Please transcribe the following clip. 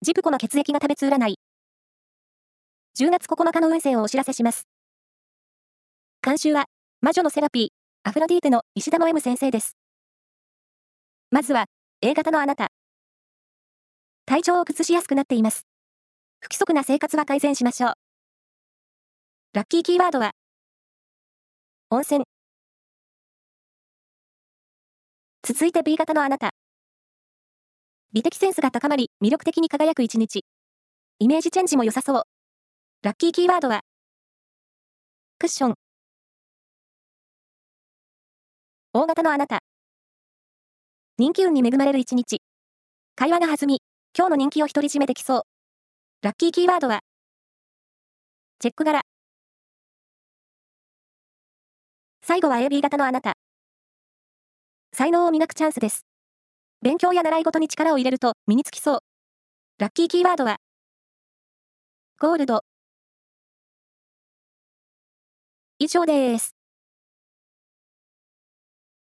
ジプコの血液が食べつ占い。10月9日の運勢をお知らせします。監修は、魔女のセラピー、アフロディーテの石田の M 先生です。まずは、A 型のあなた。体調を崩しやすくなっています。不規則な生活は改善しましょう。ラッキーキーワードは、温泉。続いて B 型のあなた。美的センスが高まり、魅力的に輝く一日。イメージチェンジも良さそう。ラッキーキーワードは、クッション。大型のあなた。人気運に恵まれる一日。会話が弾み、今日の人気を独り占めできそう。ラッキーキーワードは、チェック柄。最後は AB 型のあなた。才能を磨くチャンスです。勉強や習い事に力を入れると身につきそう。ラッキーキーワードは、ゴールド。以上です。